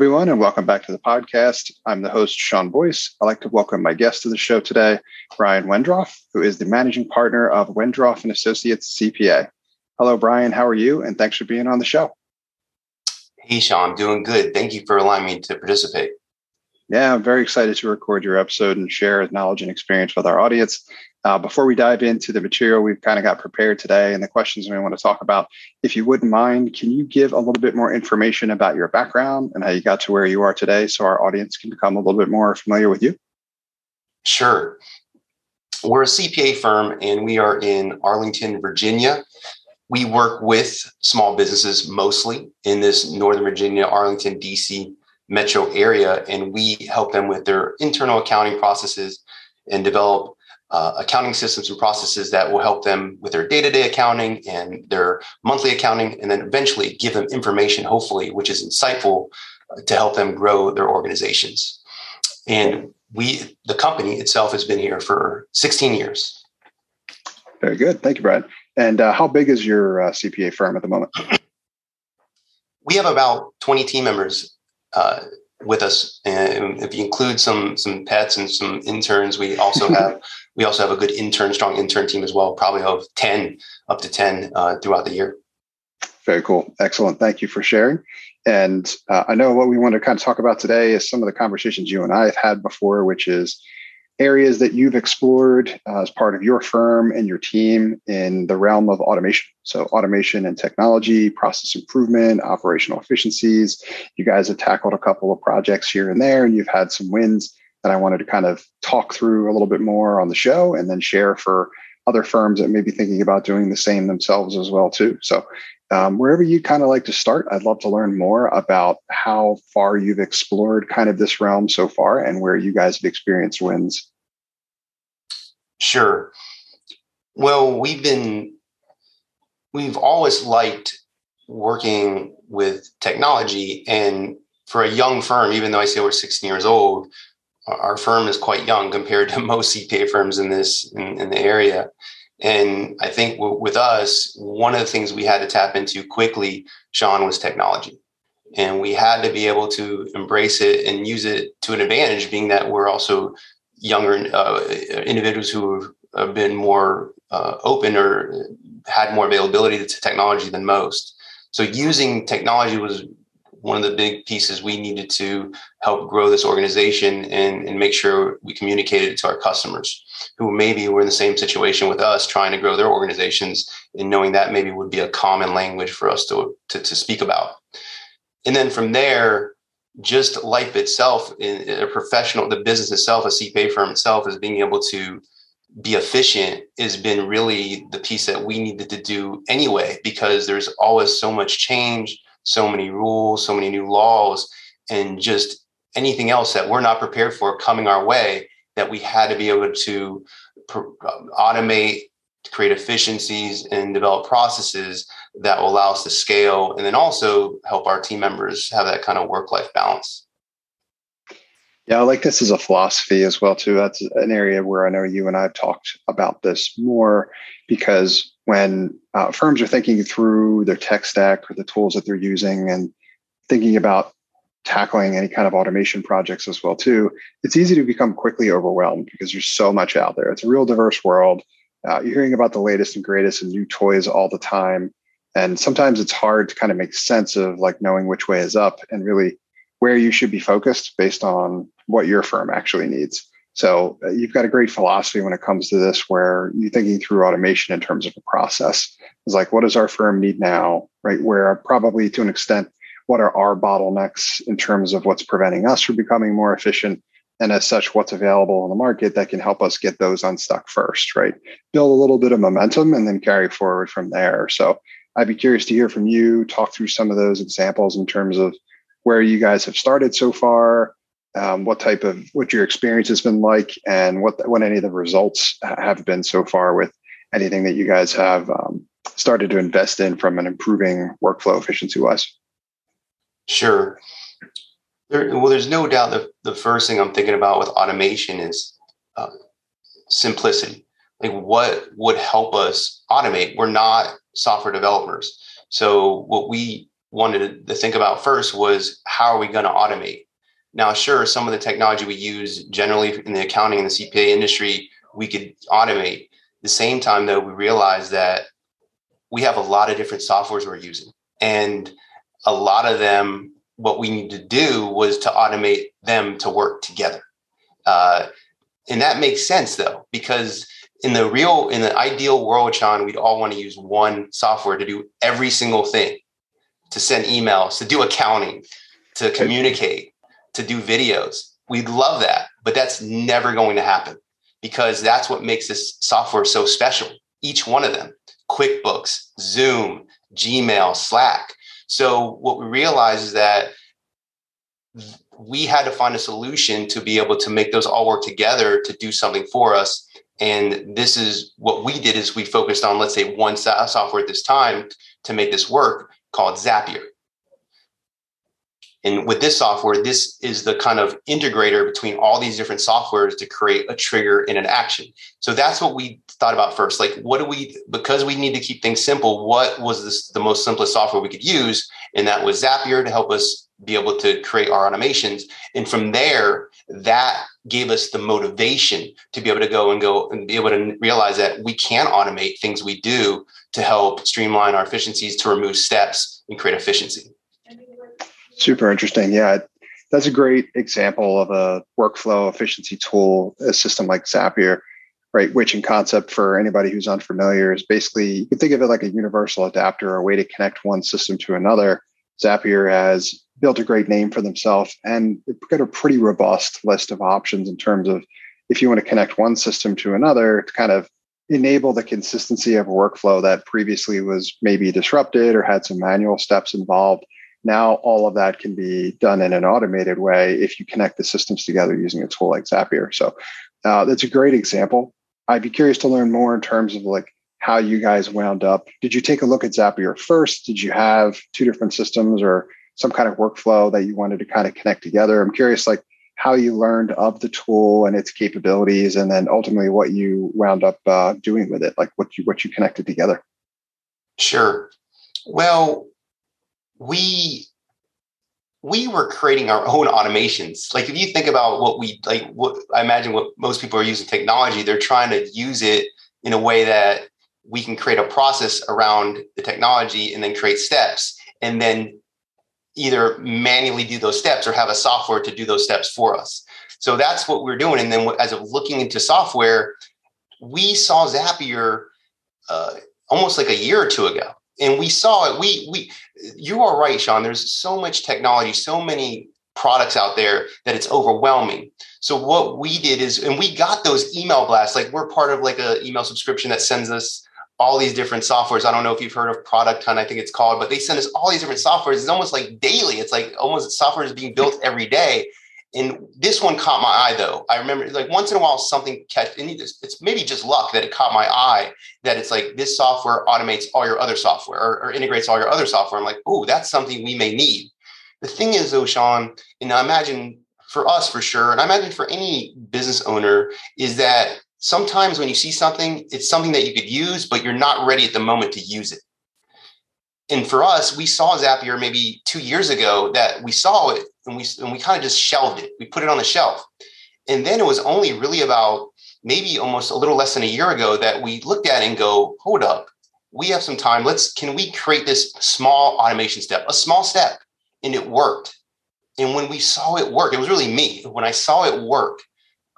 everyone, and welcome back to the podcast. I'm the host, Sean Boyce. I'd like to welcome my guest to the show today, Brian Wendroff, who is the managing partner of Wendroff and Associates CPA. Hello, Brian. How are you? And thanks for being on the show. Hey, Sean. I'm doing good. Thank you for allowing me to participate. Yeah, I'm very excited to record your episode and share knowledge and experience with our audience. Uh, before we dive into the material we've kind of got prepared today and the questions we want to talk about, if you wouldn't mind, can you give a little bit more information about your background and how you got to where you are today so our audience can become a little bit more familiar with you? Sure. We're a CPA firm and we are in Arlington, Virginia. We work with small businesses mostly in this Northern Virginia, Arlington, DC metro area, and we help them with their internal accounting processes and develop uh, accounting systems and processes that will help them with their day-to-day accounting and their monthly accounting and then eventually give them information hopefully which is insightful to help them grow their organizations. And we the company itself has been here for 16 years. Very good. Thank you brad. And uh, how big is your uh, cpa firm at the moment? We have about 20 team members uh, with us. And if you include some some pets and some interns, we also have we also have a good intern, strong intern team as well. Probably of ten up to ten uh, throughout the year. Very cool, excellent. Thank you for sharing. And uh, I know what we want to kind of talk about today is some of the conversations you and I have had before, which is areas that you've explored uh, as part of your firm and your team in the realm of automation. So, automation and technology, process improvement, operational efficiencies. You guys have tackled a couple of projects here and there, and you've had some wins that I wanted to kind of talk through a little bit more on the show and then share for other firms that may be thinking about doing the same themselves as well too. So um, wherever you kind of like to start, I'd love to learn more about how far you've explored kind of this realm so far and where you guys have experienced wins. Sure. Well, we've been, we've always liked working with technology. And for a young firm, even though I say we're 16 years old, our firm is quite young compared to most CPA firms in this in, in the area. And I think w- with us, one of the things we had to tap into quickly, Sean, was technology. And we had to be able to embrace it and use it to an advantage, being that we're also younger uh, individuals who have been more uh, open or had more availability to technology than most. So using technology was one of the big pieces we needed to help grow this organization and, and make sure we communicated to our customers who maybe were in the same situation with us trying to grow their organizations and knowing that maybe would be a common language for us to, to, to speak about. And then from there, just life itself, in a professional, the business itself, a CPA firm itself, is being able to be efficient has been really the piece that we needed to do anyway, because there's always so much change so many rules, so many new laws, and just anything else that we're not prepared for coming our way that we had to be able to uh, automate, create efficiencies, and develop processes that will allow us to scale and then also help our team members have that kind of work life balance. Yeah, I like this as a philosophy as well too. That's an area where I know you and I have talked about this more because when uh, firms are thinking through their tech stack or the tools that they're using and thinking about tackling any kind of automation projects as well too, it's easy to become quickly overwhelmed because there's so much out there. It's a real diverse world. Uh, you're hearing about the latest and greatest and new toys all the time, and sometimes it's hard to kind of make sense of like knowing which way is up and really where you should be focused based on what your firm actually needs. So uh, you've got a great philosophy when it comes to this, where you're thinking through automation in terms of a process. It's like, what does our firm need now, right? Where probably to an extent, what are our bottlenecks in terms of what's preventing us from becoming more efficient? And as such, what's available in the market that can help us get those unstuck first, right? Build a little bit of momentum and then carry forward from there. So I'd be curious to hear from you, talk through some of those examples in terms of where you guys have started so far, um, what type of what your experience has been like, and what what any of the results have been so far with anything that you guys have um, started to invest in from an improving workflow efficiency wise. Sure. There, well, there's no doubt that the first thing I'm thinking about with automation is uh, simplicity. Like, what would help us automate? We're not software developers. So, what we wanted to think about first was how are we going to automate? Now, sure, some of the technology we use generally in the accounting and the CPA industry, we could automate. At the same time, though, we realized that we have a lot of different softwares we're using. And a lot of them, what we need to do was to automate them to work together. Uh, and that makes sense though, because in the real, in the ideal world, Sean, we'd all want to use one software to do every single thing, to send emails, to do accounting, to communicate, to do videos. We'd love that, but that's never going to happen because that's what makes this software so special. Each one of them, QuickBooks, Zoom, Gmail, Slack. So what we realized is that we had to find a solution to be able to make those all work together to do something for us. And this is what we did is we focused on let's say one software at this time to make this work called zapier and with this software this is the kind of integrator between all these different softwares to create a trigger and an action so that's what we thought about first like what do we because we need to keep things simple what was this the most simplest software we could use and that was zapier to help us be able to create our automations. And from there, that gave us the motivation to be able to go and go and be able to realize that we can automate things we do to help streamline our efficiencies, to remove steps and create efficiency. Super interesting. Yeah. That's a great example of a workflow efficiency tool, a system like Zapier, right? Which in concept for anybody who's unfamiliar is basically you can think of it like a universal adapter, a way to connect one system to another. Zapier has built a great name for themselves and got a pretty robust list of options in terms of if you want to connect one system to another to kind of enable the consistency of a workflow that previously was maybe disrupted or had some manual steps involved. Now all of that can be done in an automated way if you connect the systems together using a tool like Zapier. So uh, that's a great example. I'd be curious to learn more in terms of like how you guys wound up. Did you take a look at Zapier first? Did you have two different systems or some kind of workflow that you wanted to kind of connect together. I'm curious, like how you learned of the tool and its capabilities, and then ultimately what you wound up uh, doing with it, like what you what you connected together. Sure. Well, we we were creating our own automations. Like if you think about what we like, what I imagine what most people are using technology, they're trying to use it in a way that we can create a process around the technology and then create steps and then either manually do those steps or have a software to do those steps for us. So that's what we're doing. And then as of looking into software, we saw Zapier uh, almost like a year or two ago. And we saw it. We we you are right, Sean. There's so much technology, so many products out there that it's overwhelming. So what we did is, and we got those email blasts. Like we're part of like a email subscription that sends us all these different softwares. I don't know if you've heard of Product Hunt, I think it's called, but they send us all these different softwares. It's almost like daily. It's like almost software is being built every day. And this one caught my eye though. I remember like once in a while something catch and it's maybe just luck that it caught my eye that it's like this software automates all your other software or, or integrates all your other software. I'm like, oh, that's something we may need. The thing is though, Sean, and I imagine for us for sure, and I imagine for any business owner, is that sometimes when you see something, it's something that you could use, but you're not ready at the moment to use it. And for us, we saw Zapier maybe two years ago that we saw it and we, and we kind of just shelved it. We put it on the shelf. And then it was only really about maybe almost a little less than a year ago that we looked at and go, hold up, we have some time. Let's, can we create this small automation step, a small step? And it worked. And when we saw it work, it was really me. When I saw it work,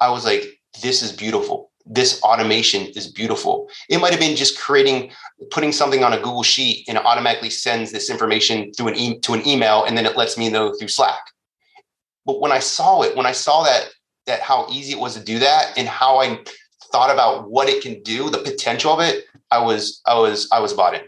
I was like, this is beautiful this automation is beautiful. It might have been just creating, putting something on a Google Sheet and it automatically sends this information through an e- to an email, and then it lets me know through Slack. But when I saw it, when I saw that that how easy it was to do that, and how I thought about what it can do, the potential of it, I was I was I was bought in.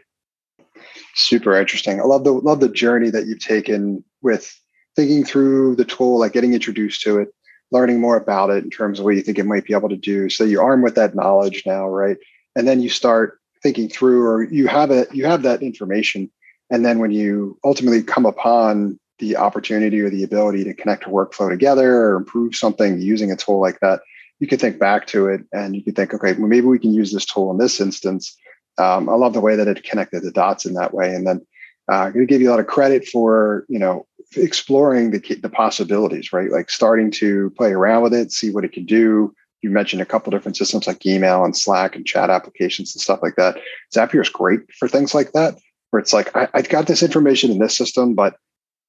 Super interesting. I love the love the journey that you've taken with thinking through the tool, like getting introduced to it, learning more about it in terms of what you think it might be able to do. So you arm with that knowledge now, right? And then you start thinking through, or you have it, you have that information. And then when you ultimately come upon the opportunity or the ability to connect a workflow together or improve something using a tool like that, you can think back to it and you can think, okay, well, maybe we can use this tool in this instance. Um, I love the way that it connected the dots in that way. And then uh, going to give you a lot of credit for you know exploring the the possibilities, right? Like starting to play around with it, see what it can do. You mentioned a couple different systems like email and Slack and chat applications and stuff like that. Zapier is great for things like that, where it's like I, I've got this information in this system, but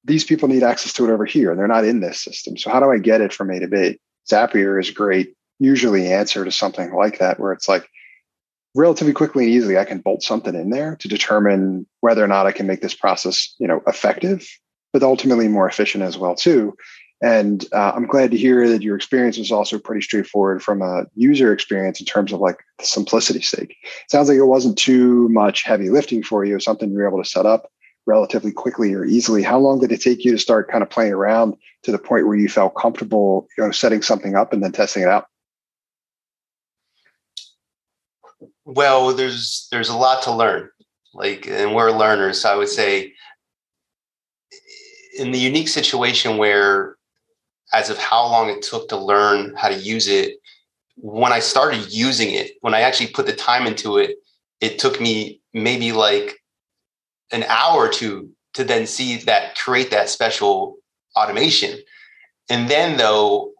these people need access to it over here, and they're not in this system. So how do I get it from A to B? Zapier is great, usually answer to something like that, where it's like relatively quickly and easily, I can bolt something in there to determine whether or not I can make this process, you know, effective, but ultimately more efficient as well too. And uh, I'm glad to hear that your experience was also pretty straightforward from a user experience in terms of like the simplicity sake. Sounds like it wasn't too much heavy lifting for you, something you were able to set up relatively quickly or easily. How long did it take you to start kind of playing around to the point where you felt comfortable, you know, setting something up and then testing it out? Well, there's there's a lot to learn. Like, and we're learners. So I would say, in the unique situation where, as of how long it took to learn how to use it, when I started using it, when I actually put the time into it, it took me maybe like an hour or two to then see that create that special automation. And then though,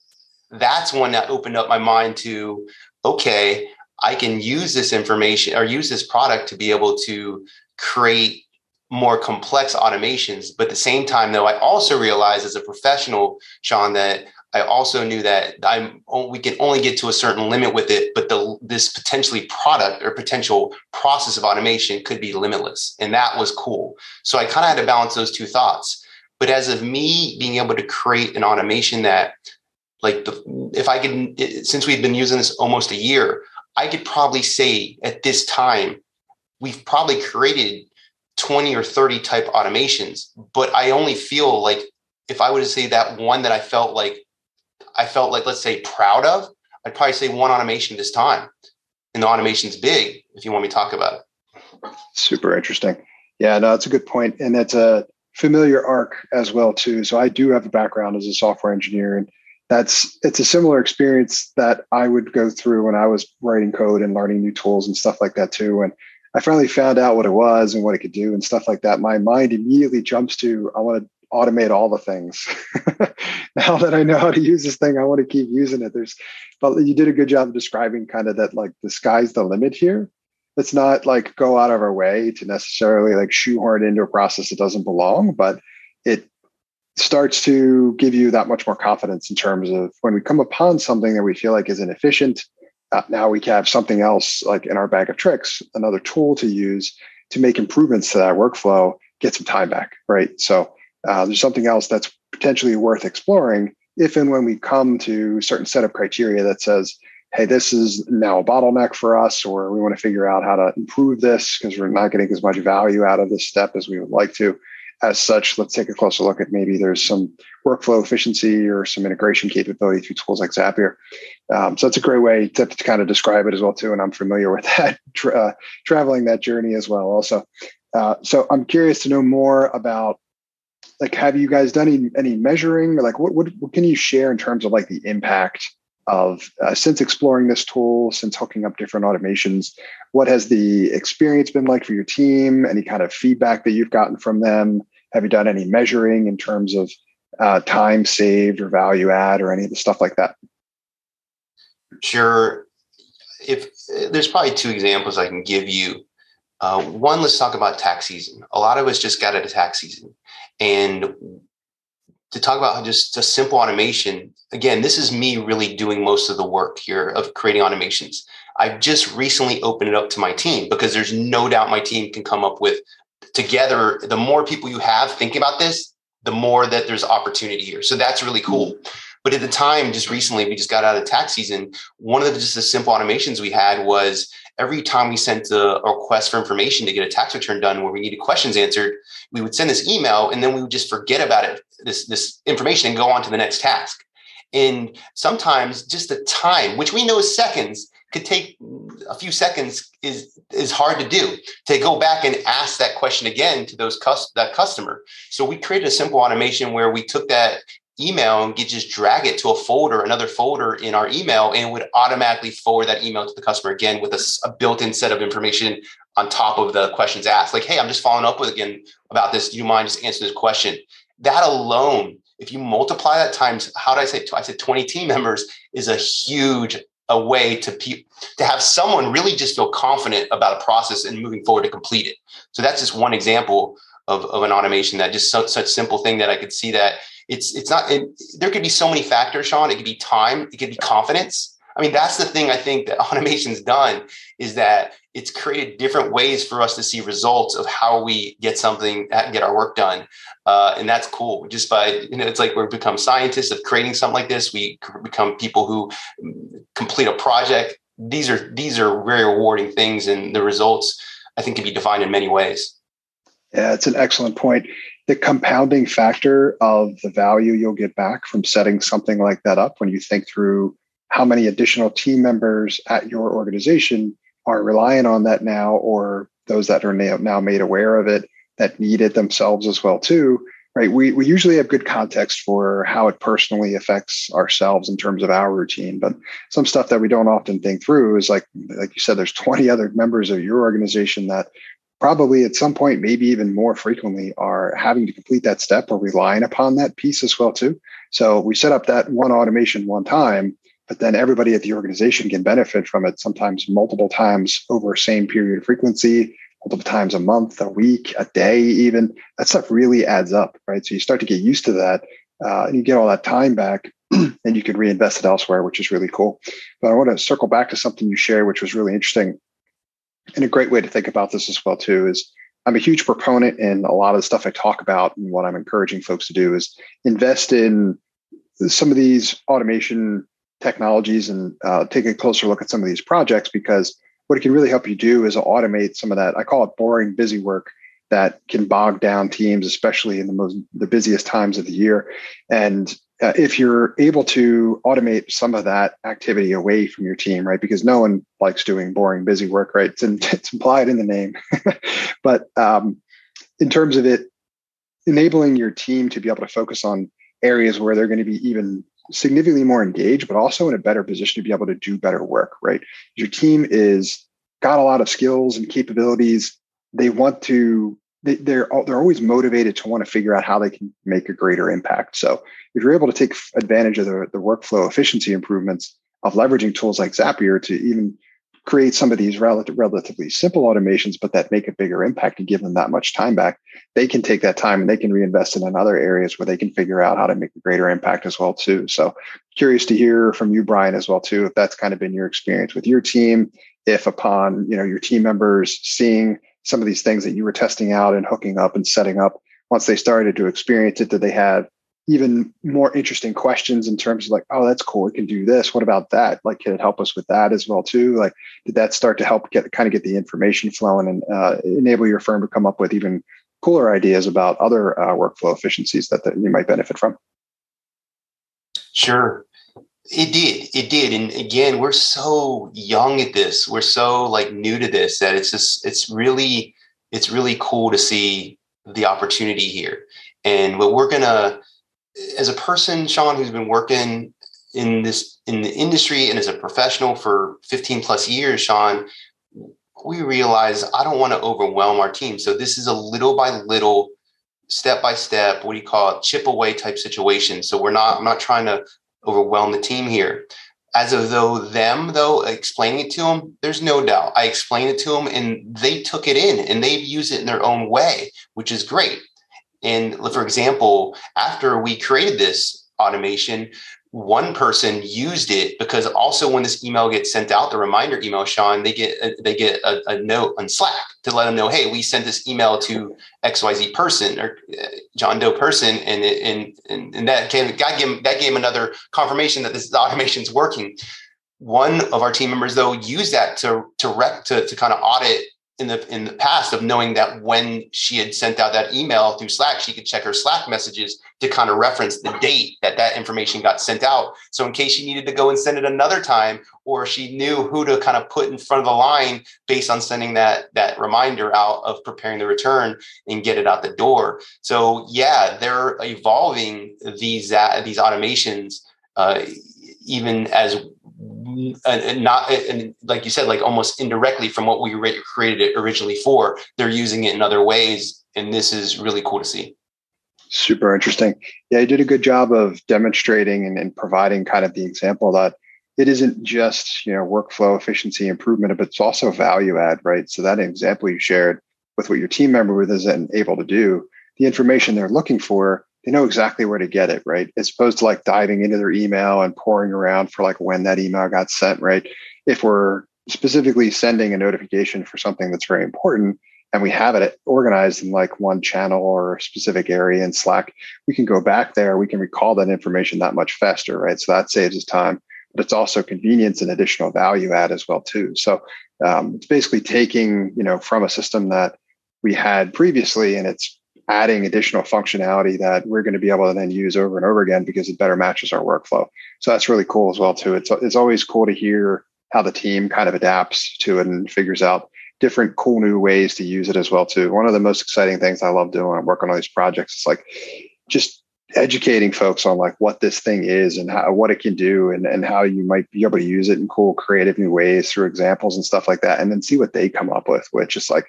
that's when that opened up my mind to okay, I can use this information or use this product to be able to create more complex automations. But at the same time, though, I also realized as a professional, Sean, that I also knew that I'm we can only get to a certain limit with it, but the this potentially product or potential process of automation could be limitless, and that was cool. So I kind of had to balance those two thoughts. But as of me being able to create an automation that, like, the, if I could, since we've been using this almost a year, I could probably say at this time, we've probably created 20 or 30 type automations, but I only feel like if I were to say that one that I felt like I felt like, let's say, proud of, I'd probably say one automation this time. And the automation's big if you want me to talk about it. Super interesting. Yeah, no, that's a good point. And it's a familiar arc as well, too. So I do have a background as a software engineer and that's it's a similar experience that I would go through when I was writing code and learning new tools and stuff like that too. And I finally found out what it was and what it could do and stuff like that. My mind immediately jumps to I want to automate all the things. now that I know how to use this thing, I want to keep using it. There's but you did a good job of describing kind of that like the sky's the limit here. Let's not like go out of our way to necessarily like shoehorn into a process that doesn't belong, but it starts to give you that much more confidence in terms of when we come upon something that we feel like is inefficient. Uh, now we have something else like in our bag of tricks, another tool to use to make improvements to that workflow, get some time back, right? So uh, there's something else that's potentially worth exploring if and when we come to a certain set of criteria that says, hey, this is now a bottleneck for us, or we want to figure out how to improve this because we're not getting as much value out of this step as we would like to as such, let's take a closer look at maybe there's some workflow efficiency or some integration capability through tools like Zapier. Um, so that's a great way to, to, kind of describe it as well too. And I'm familiar with that, tra- uh, traveling that journey as well. Also, uh, so I'm curious to know more about like, have you guys done any, any measuring or like what, what, what can you share in terms of like the impact of uh, since exploring this tool, since hooking up different automations, what has the experience been like for your team? Any kind of feedback that you've gotten from them? Have you done any measuring in terms of uh, time saved or value add or any of the stuff like that? Sure. If there's probably two examples I can give you. Uh, one, let's talk about tax season. A lot of us just got out of tax season, and to talk about just a simple automation, again, this is me really doing most of the work here of creating automations. I've just recently opened it up to my team because there's no doubt my team can come up with together. The more people you have thinking about this, the more that there's opportunity here. So that's really cool. Mm-hmm. But at the time, just recently, we just got out of tax season. One of the just the simple automations we had was every time we sent a, request for information to get a tax return done where we needed questions answered, we would send this email and then we would just forget about it, this, this information and go on to the next task. And sometimes just the time, which we know is seconds, could take a few seconds is is hard to do to go back and ask that question again to those cus- that customer so we created a simple automation where we took that email and get just drag it to a folder, another folder in our email, and would automatically forward that email to the customer again with a, a built-in set of information on top of the questions asked. Like, hey, I'm just following up with again about this. Do you mind just answering this question? That alone, if you multiply that times, how did I say? I said 20 team members is a huge a way to pe- to have someone really just feel confident about a process and moving forward to complete it. So that's just one example of, of an automation that just so, such simple thing that I could see that it's it's not it, there could be so many factors, Sean. It could be time, it could be confidence. I mean, that's the thing I think that automation's done is that it's created different ways for us to see results of how we get something, get our work done. Uh, and that's cool. Just by, you know, it's like we become scientists of creating something like this. We become people who complete a project. These are, these are very rewarding things and the results I think can be defined in many ways. Yeah, it's an excellent point. The compounding factor of the value you'll get back from setting something like that up when you think through how many additional team members at your organization are relying on that now or those that are now made aware of it that need it themselves as well too right? We, we usually have good context for how it personally affects ourselves in terms of our routine but some stuff that we don't often think through is like like you said there's 20 other members of your organization that probably at some point maybe even more frequently are having to complete that step or relying upon that piece as well too. So we set up that one automation one time but then everybody at the organization can benefit from it sometimes multiple times over same period of frequency multiple times a month a week a day even. That stuff really adds up right? So you start to get used to that uh, and you get all that time back and you can reinvest it elsewhere which is really cool. But i want to circle back to something you shared which was really interesting and a great way to think about this as well too is i'm a huge proponent in a lot of the stuff i talk about and what i'm encouraging folks to do is invest in some of these automation technologies and uh, take a closer look at some of these projects because what it can really help you do is automate some of that. I call it boring, busy work that can bog down teams, especially in the most the busiest times of the year. And uh, if you're able to automate some of that activity away from your team, right? Because no one likes doing boring, busy work, right? It's, in, it's implied in the name. but um, in terms of it, enabling your team to be able to focus on areas where they're going to be even significantly more engaged, but also in a better position to be able to do better work, right? Your team is got a lot of skills and capabilities. They want to, they, they're, they're always motivated to want to figure out how they can make a greater impact. So if you're able to take advantage of the, the workflow efficiency improvements of leveraging tools like Zapier to even create some of these relative, relatively simple automations, but that make a bigger impact and give them that much time back, they can take that time and they can reinvest it in other areas where they can figure out how to make a greater impact as well too. So curious to hear from you, Brian, as well too, if that's kind of been your experience with your team, if upon you know your team members seeing some of these things that you were testing out and hooking up and setting up, once they started to experience it, did they have even more interesting questions in terms of like, oh, that's cool. We can do this. What about that? Like, can it help us with that as well too? Like, did that start to help get kind of get the information flowing and uh, enable your firm to come up with even cooler ideas about other uh, workflow efficiencies that, that you might benefit from? Sure. It did. It did. And again, we're so young at this. We're so like new to this that it's just, it's really, it's really cool to see the opportunity here. And what we're going to, as a person, Sean, who's been working in this in the industry and as a professional for 15 plus years, Sean, we realize I don't want to overwhelm our team. So this is a little by little, step by step, what do you call it, chip away type situation. So we're not, I'm not trying to overwhelm the team here. As of though them though explaining it to them, there's no doubt. I explained it to them and they took it in and they've used it in their own way, which is great. And for example, after we created this automation, one person used it because also when this email gets sent out, the reminder email, Sean, they get a, they get a, a, note on Slack to let them know, hey, we sent this email to X Y Z person or uh, John Doe person, and and, and and that gave that gave that gave another confirmation that this automation is working. One of our team members though used that to to rec to to kind of audit in the in the past of knowing that when she had sent out that email through Slack, she could check her Slack messages to kind of reference the date that that information got sent out. So in case she needed to go and send it another time, or she knew who to kind of put in front of the line based on sending that that reminder out of preparing the return and get it out the door. So yeah, they're evolving these uh, these automations uh, even as and not and like you said, like almost indirectly from what we created it originally for, they're using it in other ways, and this is really cool to see. Super interesting. Yeah, you did a good job of demonstrating and, and providing kind of the example that it isn't just you know workflow efficiency improvement, but it's also value add, right? So that example you shared with what your team member isn't able to do, the information they're looking for, they know exactly where to get it, right? As opposed to like diving into their email and pouring around for like when that email got sent, right? If we're specifically sending a notification for something that's very important and we have it organized in like one channel or specific area in Slack, we can go back there, we can recall that information that much faster, right? So that saves us time but it's also convenience and additional value add as well too. So um, it's basically taking you know from a system that we had previously, and it's adding additional functionality that we're going to be able to then use over and over again because it better matches our workflow. So that's really cool as well too. It's it's always cool to hear how the team kind of adapts to it and figures out different cool new ways to use it as well too. One of the most exciting things I love doing when I'm working on these projects is like just educating folks on like what this thing is and how what it can do and, and how you might be able to use it in cool creative new ways through examples and stuff like that and then see what they come up with which is like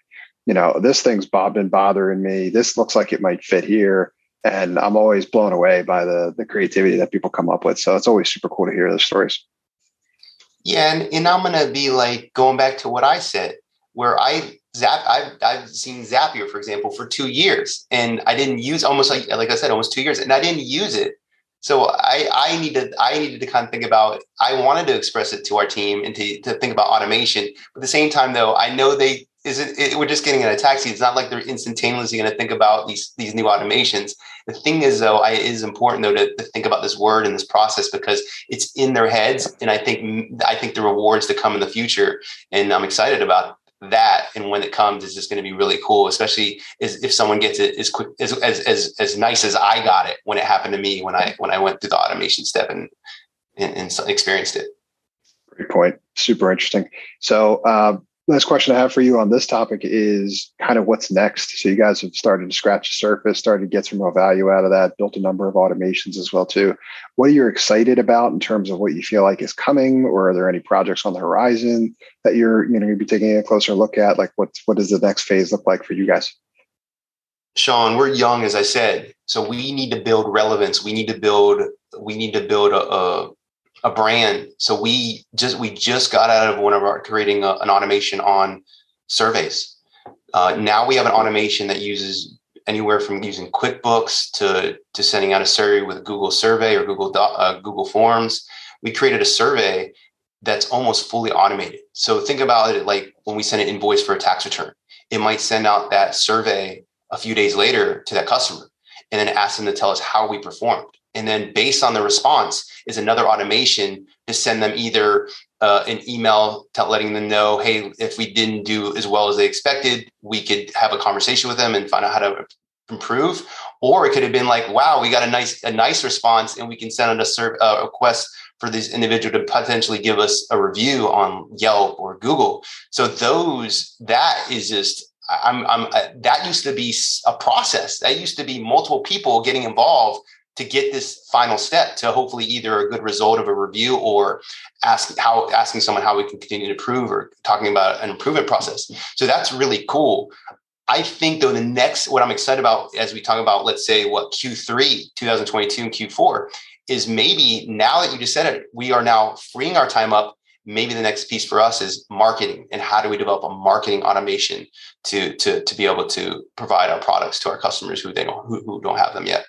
you know this thing's bobbed and bothering me this looks like it might fit here and i'm always blown away by the the creativity that people come up with so it's always super cool to hear those stories yeah and, and i'm gonna be like going back to what i said where i Zap, I've, I've seen Zapier, for example, for two years, and I didn't use almost like like I said, almost two years, and I didn't use it. So I I needed I needed to kind of think about. I wanted to express it to our team and to, to think about automation. But at the same time, though, I know they is it, it, we're just getting in a taxi. It's not like they're instantaneously going to think about these these new automations. The thing is, though, I, it is important though to, to, think about this word and this process because it's in their heads, and I think I think the rewards to come in the future, and I'm excited about that and when it comes is just going to be really cool especially as, if someone gets it as quick as, as as as nice as i got it when it happened to me when i when i went through the automation step and and, and experienced it great point super interesting so uh, last question I have for you on this topic is kind of what's next. So you guys have started to scratch the surface, started to get some real value out of that, built a number of automations as well too. What are you excited about in terms of what you feel like is coming, or are there any projects on the horizon that you're you know be taking a closer look at? Like what what does the next phase look like for you guys? Sean, we're young, as I said, so we need to build relevance. We need to build we need to build a, a a brand. So we just we just got out of one of our creating a, an automation on surveys. Uh, now we have an automation that uses anywhere from using QuickBooks to to sending out a survey with Google Survey or Google uh, Google Forms. We created a survey that's almost fully automated. So think about it like when we send an invoice for a tax return, it might send out that survey a few days later to that customer and then ask them to tell us how we performed. And then based on the response is another automation to send them either uh, an email letting them know, hey, if we didn't do as well as they expected, we could have a conversation with them and find out how to improve. Or it could have been like, wow, we got a nice a nice response, and we can send out a serve, uh, request for this individual to potentially give us a review on Yelp or Google. So those that is just I'm, I'm uh, that used to be a process. That used to be multiple people getting involved to get this final step to hopefully either a good result of a review or ask how asking someone how we can continue to improve or talking about an improvement process. So that's really cool. I think though the next what I'm excited about as we talk about let's say what Q3 2022 and Q4 is maybe now that you just said it we are now freeing our time up maybe the next piece for us is marketing and how do we develop a marketing automation to to to be able to provide our products to our customers who they don't who, who don't have them yet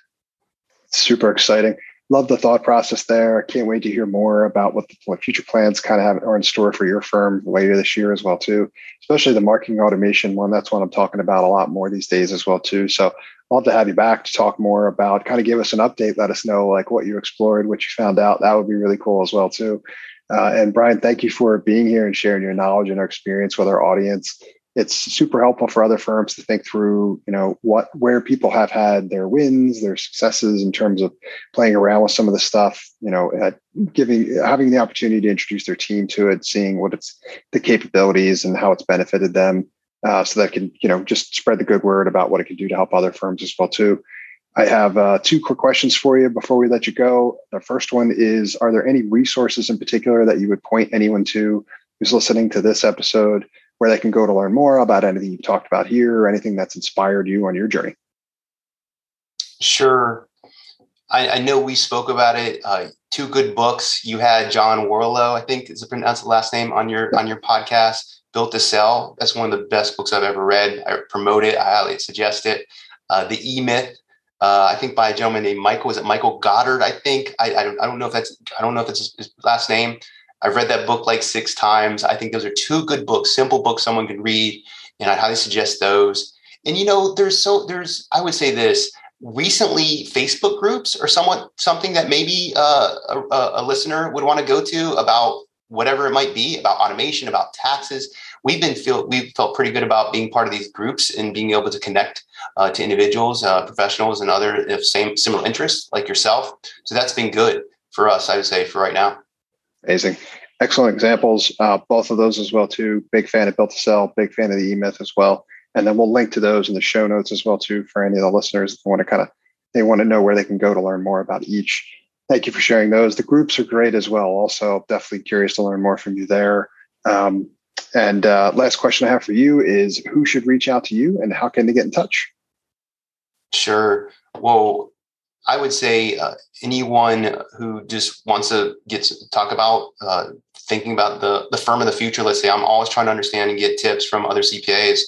super exciting. Love the thought process there. Can't wait to hear more about what the what future plans kind of have are in store for your firm later this year as well too. Especially the marketing automation one. That's what I'm talking about a lot more these days as well too. So love to have you back to talk more about kind of give us an update. Let us know like what you explored, what you found out. That would be really cool as well too. Uh, and Brian, thank you for being here and sharing your knowledge and our experience with our audience it's super helpful for other firms to think through you know what where people have had their wins their successes in terms of playing around with some of the stuff you know giving having the opportunity to introduce their team to it seeing what it's the capabilities and how it's benefited them uh, so that can you know just spread the good word about what it can do to help other firms as well too I have uh, two quick questions for you before we let you go. The first one is Are there any resources in particular that you would point anyone to who's listening to this episode where they can go to learn more about anything you've talked about here or anything that's inspired you on your journey? Sure. I, I know we spoke about it. Uh, two good books. You had John Warrillow, I think is the pronounced the last name on your on your podcast. Built to Sell. That's one of the best books I've ever read. I promote it. I highly suggest it. Uh, the E Myth. Uh, I think by a gentleman named Michael. Was it Michael Goddard? I think. I, I don't. I don't know if that's. I don't know if it's his, his last name. I've read that book like six times. I think those are two good books, simple books someone can read, and I'd highly suggest those. And you know, there's so there's. I would say this recently facebook groups are somewhat something that maybe uh, a, a, listener would want to go to about whatever it might be about automation about taxes we've been feel we've felt pretty good about being part of these groups and being able to connect uh, to individuals uh, professionals and other of same similar interests like yourself so that's been good for us i would say for right now amazing excellent examples uh, both of those as well too big fan of built to sell big fan of the e-myth as well and then we'll link to those in the show notes as well too for any of the listeners that want to kind of they want to know where they can go to learn more about each. Thank you for sharing those. The groups are great as well. Also, definitely curious to learn more from you there. Um, and uh, last question I have for you is who should reach out to you and how can they get in touch? Sure. Well, I would say uh, anyone who just wants to get to talk about uh, thinking about the, the firm of the future, let's say I'm always trying to understand and get tips from other CPAs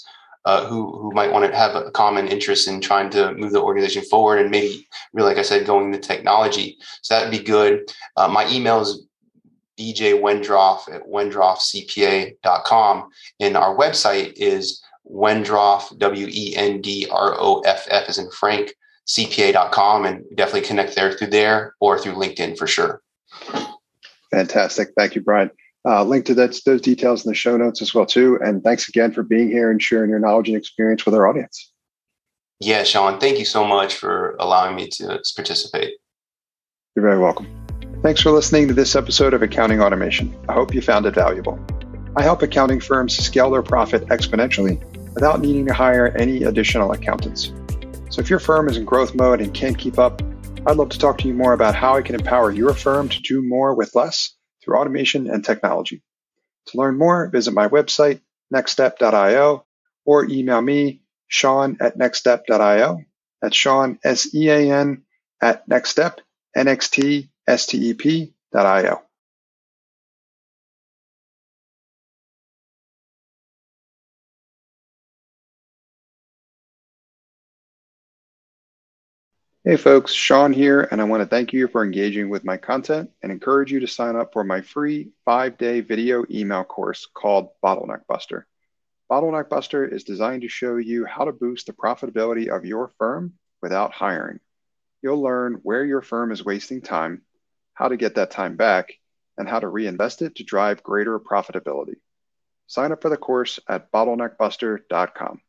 uh, who who might want to have a common interest in trying to move the organization forward and maybe really like i said going the technology. So that'd be good. Uh, my email is bj wendroff at wendroffcpa.com and our website is wendroff w-e-n-d-r-o-f-f as in frank cpa.com and definitely connect there through there or through linkedin for sure fantastic thank you brian uh, link to that, those details in the show notes as well too. And thanks again for being here and sharing your knowledge and experience with our audience. Yeah, Sean, thank you so much for allowing me to participate. You're very welcome. Thanks for listening to this episode of Accounting Automation. I hope you found it valuable. I help accounting firms scale their profit exponentially without needing to hire any additional accountants. So if your firm is in growth mode and can't keep up, I'd love to talk to you more about how I can empower your firm to do more with less through automation and technology. To learn more, visit my website, nxtstep.io, or email me, Sean at nxtstep.io. That's Sean, S E A N, at nxtstep, N X T S T E P.io. Hey folks, Sean here, and I want to thank you for engaging with my content and encourage you to sign up for my free five day video email course called Bottleneck Buster. Bottleneck Buster is designed to show you how to boost the profitability of your firm without hiring. You'll learn where your firm is wasting time, how to get that time back, and how to reinvest it to drive greater profitability. Sign up for the course at bottleneckbuster.com.